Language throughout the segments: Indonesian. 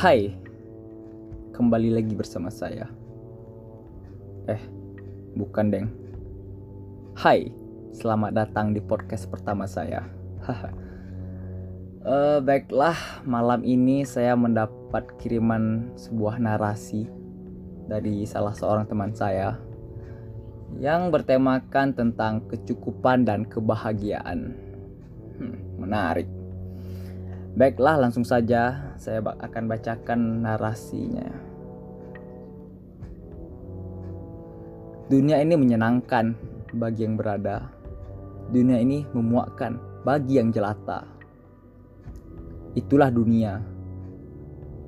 Hai, kembali lagi bersama saya. Eh, bukan deng. Hai, selamat datang di podcast pertama saya. uh, baiklah, malam ini saya mendapat kiriman sebuah narasi dari salah seorang teman saya yang bertemakan tentang kecukupan dan kebahagiaan. Hmm, menarik. Baiklah, langsung saja saya akan bacakan narasinya. Dunia ini menyenangkan bagi yang berada. Dunia ini memuakkan bagi yang jelata. Itulah dunia.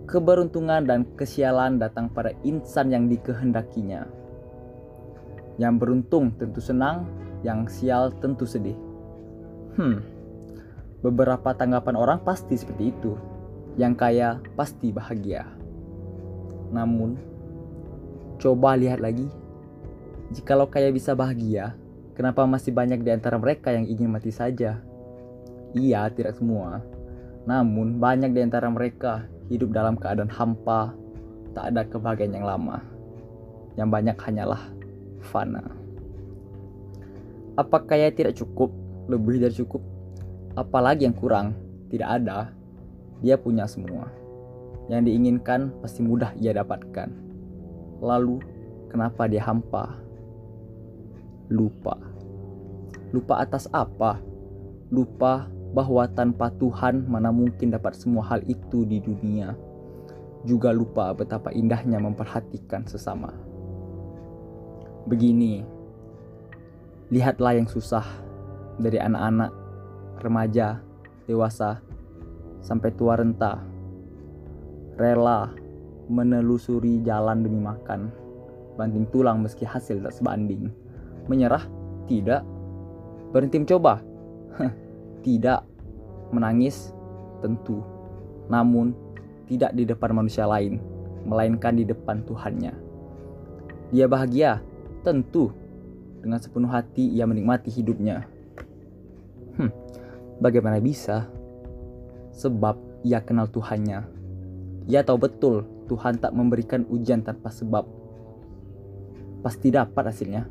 Keberuntungan dan kesialan datang pada insan yang dikehendakinya. Yang beruntung tentu senang, yang sial tentu sedih. Hmm, Beberapa tanggapan orang pasti seperti itu. Yang kaya pasti bahagia. Namun, coba lihat lagi. Jikalau kaya bisa bahagia, kenapa masih banyak di antara mereka yang ingin mati saja? Iya, tidak semua. Namun, banyak di antara mereka hidup dalam keadaan hampa, tak ada kebahagiaan yang lama. Yang banyak hanyalah fana. Apakah kaya tidak cukup? Lebih dari cukup? Apalagi yang kurang tidak ada dia punya semua. Yang diinginkan pasti mudah ia dapatkan. Lalu kenapa dia hampa? Lupa. Lupa atas apa? Lupa bahwa tanpa Tuhan mana mungkin dapat semua hal itu di dunia. Juga lupa betapa indahnya memperhatikan sesama. Begini lihatlah yang susah dari anak-anak remaja, dewasa, sampai tua renta, rela menelusuri jalan demi makan, banting tulang meski hasil tak sebanding. Menyerah? Tidak. Berhenti mencoba? tidak. Menangis? Tentu. Namun, tidak di depan manusia lain, melainkan di depan Tuhannya. Dia bahagia? Tentu. Dengan sepenuh hati ia menikmati hidupnya. Hmm, Bagaimana bisa? Sebab ia kenal Tuhannya. Ia tahu betul Tuhan tak memberikan ujian tanpa sebab. Pasti dapat hasilnya.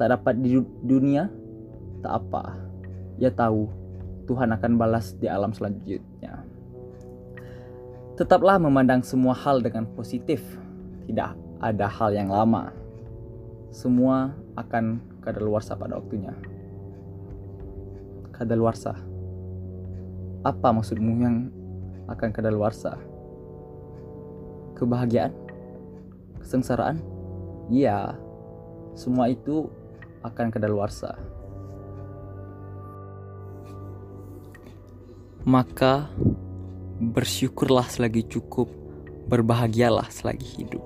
Tak dapat di dunia, tak apa. Ia tahu Tuhan akan balas di alam selanjutnya. Tetaplah memandang semua hal dengan positif. Tidak ada hal yang lama. Semua akan kadaluarsa pada waktunya. Kadaluarsa apa maksudmu yang akan kadaluarsa? Kebahagiaan? Kesengsaraan? Iya, semua itu akan kadaluarsa. Maka bersyukurlah selagi cukup, berbahagialah selagi hidup.